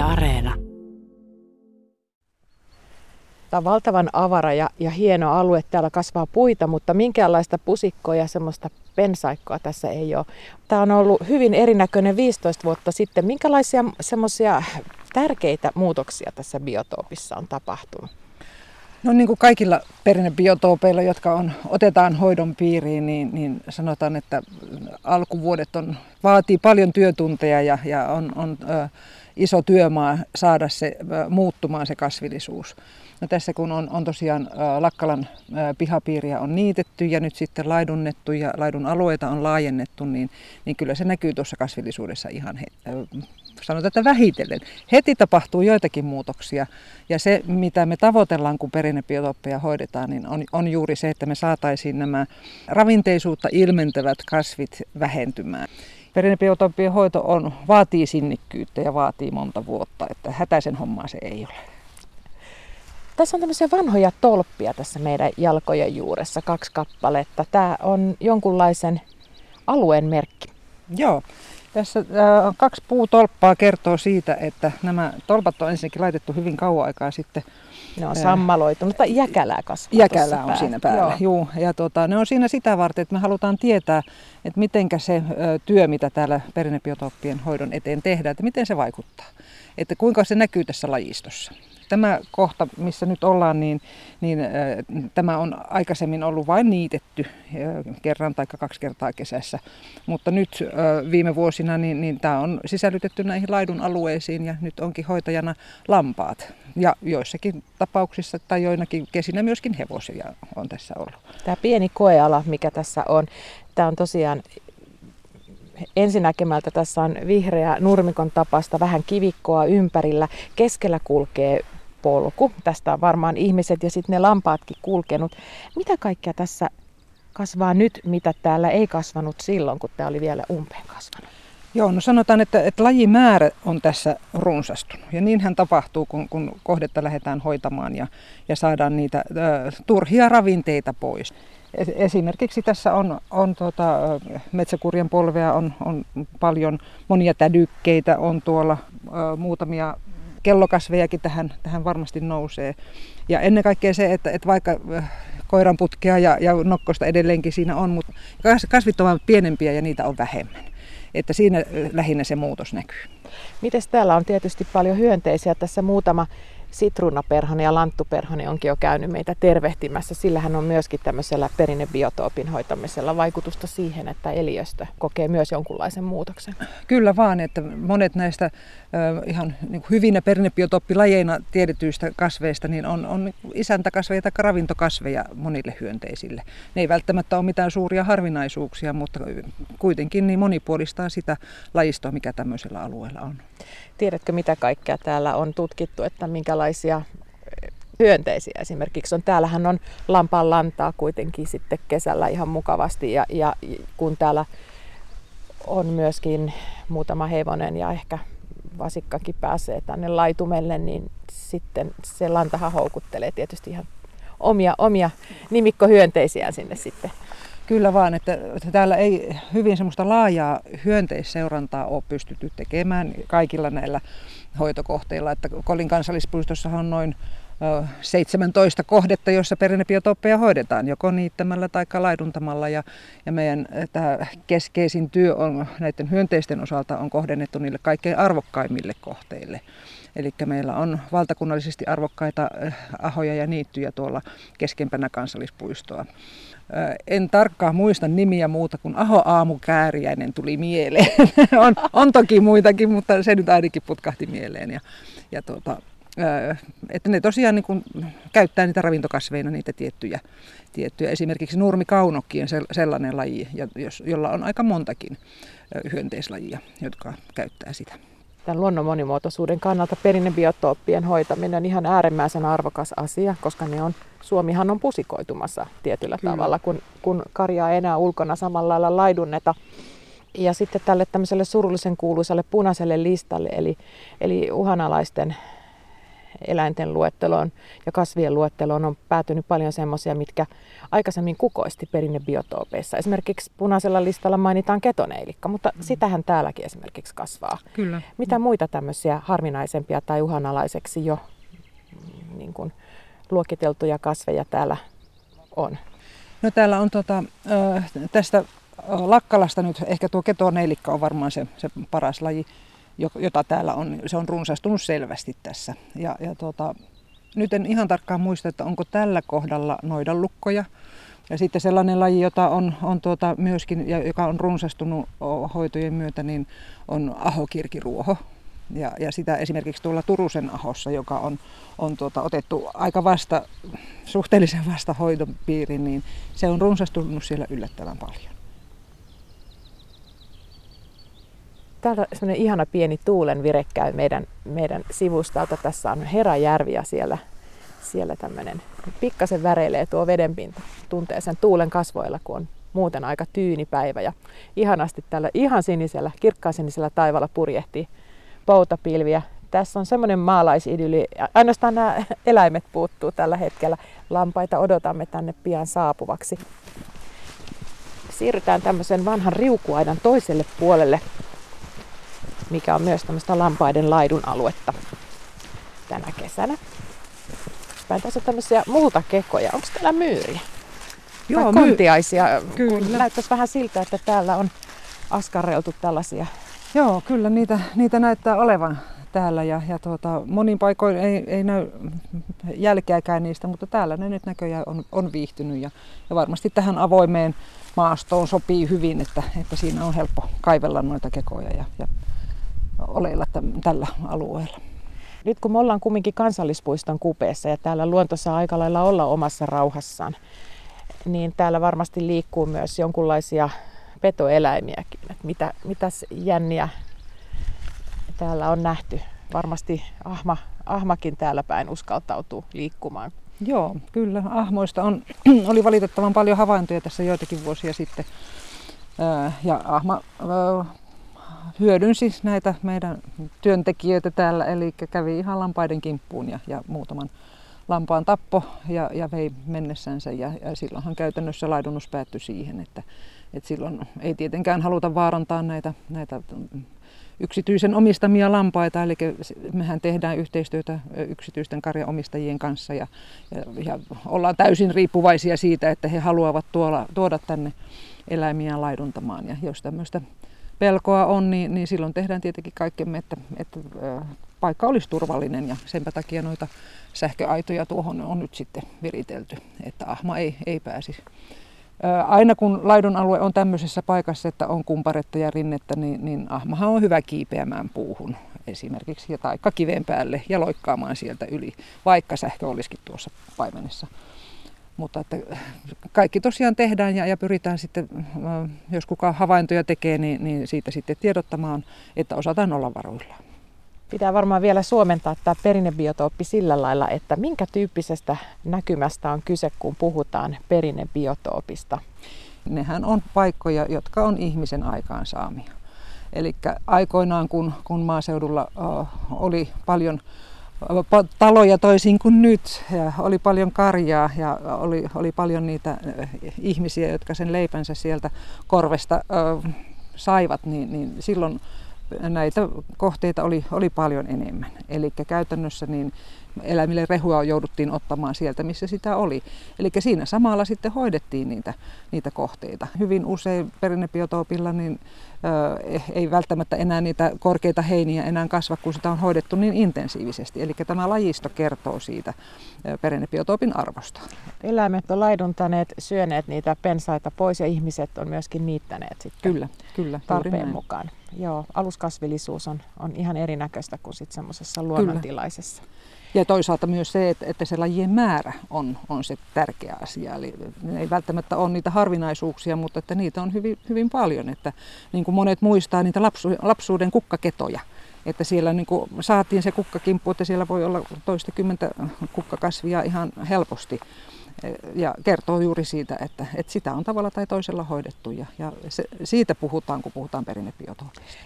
Yle Areena. Tämä on valtavan avara ja, ja hieno alue. Täällä kasvaa puita, mutta minkäänlaista pusikkoa ja semmoista pensaikkoa tässä ei ole. Tämä on ollut hyvin erinäköinen 15 vuotta sitten. Minkälaisia semmoisia tärkeitä muutoksia tässä biotoopissa on tapahtunut? No niin kuin kaikilla perinnebiotoopeilla, jotka on, otetaan hoidon piiriin, niin, niin sanotaan, että alkuvuodet on, vaatii paljon työtunteja ja, ja on, on ö, iso työmaa saada se muuttumaan se kasvillisuus. No tässä kun on, on tosiaan Lakkalan pihapiiriä on niitetty ja nyt sitten laidunnettu ja laidun alueita on laajennettu, niin, niin kyllä se näkyy tuossa kasvillisuudessa ihan he, sanotaan, että vähitellen. Heti tapahtuu joitakin muutoksia ja se, mitä me tavoitellaan, kun perinnebiotoppeja hoidetaan, niin on, on juuri se, että me saataisiin nämä ravinteisuutta ilmentävät kasvit vähentymään. Perinnebiotoppien hoito on, vaatii sinnikkyyttä ja vaatii monta vuotta, että hätäisen hommaa se ei ole. Tässä on tämmöisiä vanhoja tolppia tässä meidän jalkojen juuressa, kaksi kappaletta. Tämä on jonkunlaisen alueen merkki. Joo, tässä äh, kaksi puutolppaa kertoo siitä, että nämä tolpat on ensinnäkin laitettu hyvin kauan aikaa sitten. Ne on sammaloitu, mutta jäkälää kasvaa Jäkälää on päällä. siinä päällä, Joo. Juu, ja tuota, ne on siinä sitä varten, että me halutaan tietää, että miten se ö, työ, mitä täällä perinnebiotoppien hoidon eteen tehdään, että miten se vaikuttaa. Että kuinka se näkyy tässä lajistossa tämä kohta, missä nyt ollaan, niin, niin äh, tämä on aikaisemmin ollut vain niitetty äh, kerran tai kaksi kertaa kesässä. Mutta nyt äh, viime vuosina niin, niin tämä on sisällytetty näihin laidun alueisiin ja nyt onkin hoitajana lampaat. Ja joissakin tapauksissa tai joinakin kesinä myöskin hevosia on tässä ollut. Tämä pieni koeala, mikä tässä on, tämä on tosiaan ensinäkemältä tässä on vihreä nurmikon tapasta vähän kivikkoa ympärillä. Keskellä kulkee polku. Tästä on varmaan ihmiset ja sitten ne lampaatkin kulkenut. Mitä kaikkea tässä kasvaa nyt, mitä täällä ei kasvanut silloin, kun tämä oli vielä umpeen kasvanut? Joo, no sanotaan, että, että lajimäärä on tässä runsastunut. Ja niinhän tapahtuu, kun, kun kohdetta lähdetään hoitamaan ja, ja saadaan niitä ö, turhia ravinteita pois. Esimerkiksi tässä on, on tuota, metsäkurjen polvea, on, on paljon monia tädykkeitä, on tuolla ö, muutamia kellokasvejakin tähän, tähän varmasti nousee. Ja ennen kaikkea se, että, että vaikka äh, koiranputkea ja, ja nokkosta edelleenkin siinä on, mutta kasvit ovat pienempiä ja niitä on vähemmän. Että siinä äh, lähinnä se muutos näkyy. Miten täällä on tietysti paljon hyönteisiä. Tässä muutama sitruunaperhonen ja lanttuperhonen onkin jo käynyt meitä tervehtimässä. Sillähän on myöskin tämmöisellä perinnebiotoopin hoitamisella vaikutusta siihen, että eliöstö kokee myös jonkunlaisen muutoksen. Kyllä vaan, että monet näistä ihan niin hyvinä perinnebiotooppilajeina tiedetyistä kasveista niin on, on isäntäkasveja tai ravintokasveja monille hyönteisille. Ne ei välttämättä ole mitään suuria harvinaisuuksia, mutta kuitenkin niin monipuolistaa sitä lajistoa, mikä tämmöisellä alueella on. Tiedätkö, mitä kaikkea täällä on tutkittu, että minkälaisia hyönteisiä esimerkiksi on. Täällähän on lampaan lantaa kuitenkin sitten kesällä ihan mukavasti ja, ja kun täällä on myöskin muutama hevonen ja ehkä vasikkakin pääsee tänne laitumelle, niin sitten se lantahan houkuttelee tietysti ihan omia, omia nimikkohyönteisiään sinne sitten. Kyllä vaan, että, täällä ei hyvin semmoista laajaa hyönteisseurantaa ole pystytty tekemään kaikilla näillä hoitokohteilla. Että Kolin kansallispuistossa on noin 17 kohdetta, joissa perinnebiotoppeja hoidetaan, joko niittämällä tai laiduntamalla. Ja, ja meidän tämä keskeisin työ on näiden hyönteisten osalta on kohdennettu niille kaikkein arvokkaimmille kohteille. Eli meillä on valtakunnallisesti arvokkaita ahoja ja niittyjä tuolla keskempänä kansallispuistoa. En tarkkaan muista nimiä muuta kuin Aho Aamu Kääriäinen tuli mieleen. on, on toki muitakin, mutta se nyt ainakin putkahti mieleen. Ja, ja tuota, että ne tosiaan niin kuin käyttää niitä ravintokasveina niitä tiettyjä, tiettyjä. Esimerkiksi nurmikaunokki on sellainen laji, jolla on aika montakin hyönteislajia, jotka käyttää sitä tämän luonnon monimuotoisuuden kannalta perinnebiotooppien hoitaminen on ihan äärimmäisen arvokas asia, koska ne on, Suomihan on pusikoitumassa tietyllä Kyllä. tavalla, kun, kun karjaa ei enää ulkona samalla lailla laidunneta. Ja sitten tälle tämmöiselle surullisen kuuluisalle punaiselle listalle, eli, eli uhanalaisten eläinten luetteloon ja kasvien luetteloon on päätynyt paljon semmoisia, mitkä aikaisemmin kukoisti perinnebiotoopeissa. Esimerkiksi punaisella listalla mainitaan ketoneilikka, mutta mm. sitähän täälläkin esimerkiksi kasvaa. Kyllä. Mitä muita tämmöisiä harvinaisempia tai uhanalaiseksi jo mm, niin kuin, luokiteltuja kasveja täällä on? No täällä on tota, tästä Lakkalasta nyt ehkä tuo ketoneilikka on varmaan se, se paras laji, jota täällä on. Se on runsastunut selvästi tässä. Ja, ja tota, nyt en ihan tarkkaan muista, että onko tällä kohdalla noidanlukkoja. Ja sitten sellainen laji, jota on, on tuota myöskin, ja joka on runsastunut hoitojen myötä, niin on ahokirkiruoho. Ja, ja sitä esimerkiksi tuolla Turusen ahossa, joka on, on tuota, otettu aika vasta, suhteellisen vasta hoidon piiriin, niin se on runsastunut siellä yllättävän paljon. Täällä on semmoinen ihana pieni tuulen vire käy meidän, meidän sivustalta. Tässä on Herajärvi ja siellä, siellä tämmöinen pikkasen väreilee tuo vedenpinta. Tuntee sen tuulen kasvoilla, kun on muuten aika tyyni päivä. Ja ihanasti tällä ihan sinisellä, kirkkaasinisellä taivaalla purjehtii poutapilviä. Tässä on semmoinen maalaisidylli. Ainoastaan nämä eläimet puuttuu tällä hetkellä. Lampaita odotamme tänne pian saapuvaksi. Siirrytään tämmöisen vanhan riukuaidan toiselle puolelle mikä on myös tämmöistä lampaiden laidun aluetta tänä kesänä. Päin tässä on tämmöisiä multakekoja. Onko täällä myyriä? Joo, kontiaisia. Kyllä. Näyttäisi vähän siltä, että täällä on askarreltu tällaisia. Joo, kyllä niitä, niitä näyttää olevan täällä ja, ja tuota, monin paikoin ei, ei näy jälkeäkään niistä, mutta täällä ne nyt näköjään on, on viihtynyt ja, ja varmasti tähän avoimeen maastoon sopii hyvin, että, että siinä on helppo kaivella noita kekoja ja, ja oleilla tällä alueella. Nyt kun me ollaan kumminkin kansallispuiston kupeessa ja täällä luonto saa aika lailla olla omassa rauhassaan, niin täällä varmasti liikkuu myös jonkunlaisia petoeläimiäkin. Että mitä, mitäs jänniä täällä on nähty? Varmasti ahma, ahmakin täällä päin uskaltautuu liikkumaan. Joo, kyllä. Ahmoista on, oli valitettavan paljon havaintoja tässä joitakin vuosia sitten. Ja ahma hyödynsi näitä meidän työntekijöitä täällä, eli kävi ihan lampaiden kimppuun ja, ja muutaman lampaan tappo ja, ja vei mennessänsä. Ja, ja silloinhan käytännössä laidunnus päättyi siihen, että, että silloin ei tietenkään haluta vaarantaa näitä, näitä yksityisen omistamia lampaita, eli mehän tehdään yhteistyötä yksityisten karjaomistajien kanssa ja, ja, ja ollaan täysin riippuvaisia siitä, että he haluavat tuolla, tuoda tänne eläimiä laiduntamaan. Ja jos tämmöistä pelkoa on, niin, niin silloin tehdään tietenkin kaikkemme, että, että paikka olisi turvallinen ja sen takia noita sähköaitoja tuohon on nyt sitten viritelty, että ahma ei, ei pääsisi. Aina kun laidun alue on tämmöisessä paikassa, että on kumparetta ja rinnettä, niin, niin ahmahan on hyvä kiipeämään puuhun esimerkiksi ja taikka kiven päälle ja loikkaamaan sieltä yli, vaikka sähkö olisikin tuossa paimenessa. Mutta että kaikki tosiaan tehdään ja, ja pyritään sitten, äh, jos kuka havaintoja tekee, niin, niin siitä sitten tiedottamaan, että osataan olla varuillaan. Pitää varmaan vielä suomentaa tämä perinnebiotooppi sillä lailla, että minkä tyyppisestä näkymästä on kyse, kun puhutaan perinnebiotoopista? Nehän on paikkoja, jotka on ihmisen aikaansaamia. Eli aikoinaan, kun, kun maaseudulla uh, oli paljon taloja toisin kuin nyt. Ja oli paljon karjaa ja oli, oli paljon niitä ihmisiä, jotka sen leipänsä sieltä korvesta ö, saivat, niin, niin silloin näitä kohteita oli, oli paljon enemmän. Eli käytännössä niin eläimille rehua jouduttiin ottamaan sieltä, missä sitä oli. Eli siinä samalla sitten hoidettiin niitä, niitä kohteita. Hyvin usein perinnebiotoopilla niin, ö, ei välttämättä enää niitä korkeita heiniä enää kasva, kun sitä on hoidettu niin intensiivisesti. Eli tämä lajisto kertoo siitä perinnebiotoopin arvosta. Eläimet on laiduntaneet, syöneet niitä pensaita pois ja ihmiset on myöskin niittäneet sitten kyllä, kyllä, tarpeen mukaan. Joo, aluskasvillisuus on, on ihan erinäköistä kuin sitten semmoisessa luonnontilaisessa. Kyllä. Ja toisaalta myös se, että, että se lajien määrä on, on se tärkeä asia. Eli ei välttämättä ole niitä harvinaisuuksia, mutta että niitä on hyvin, hyvin paljon. Että, niin kuin monet muistaa niitä lapsu, lapsuuden kukkaketoja. Että siellä niin kuin saatiin se kukkakimppu, että siellä voi olla toista kymmentä kukkakasvia ihan helposti. Ja kertoo juuri siitä, että, että sitä on tavalla tai toisella hoidettu ja, ja se, siitä puhutaan, kun puhutaan perinnebiotoopista.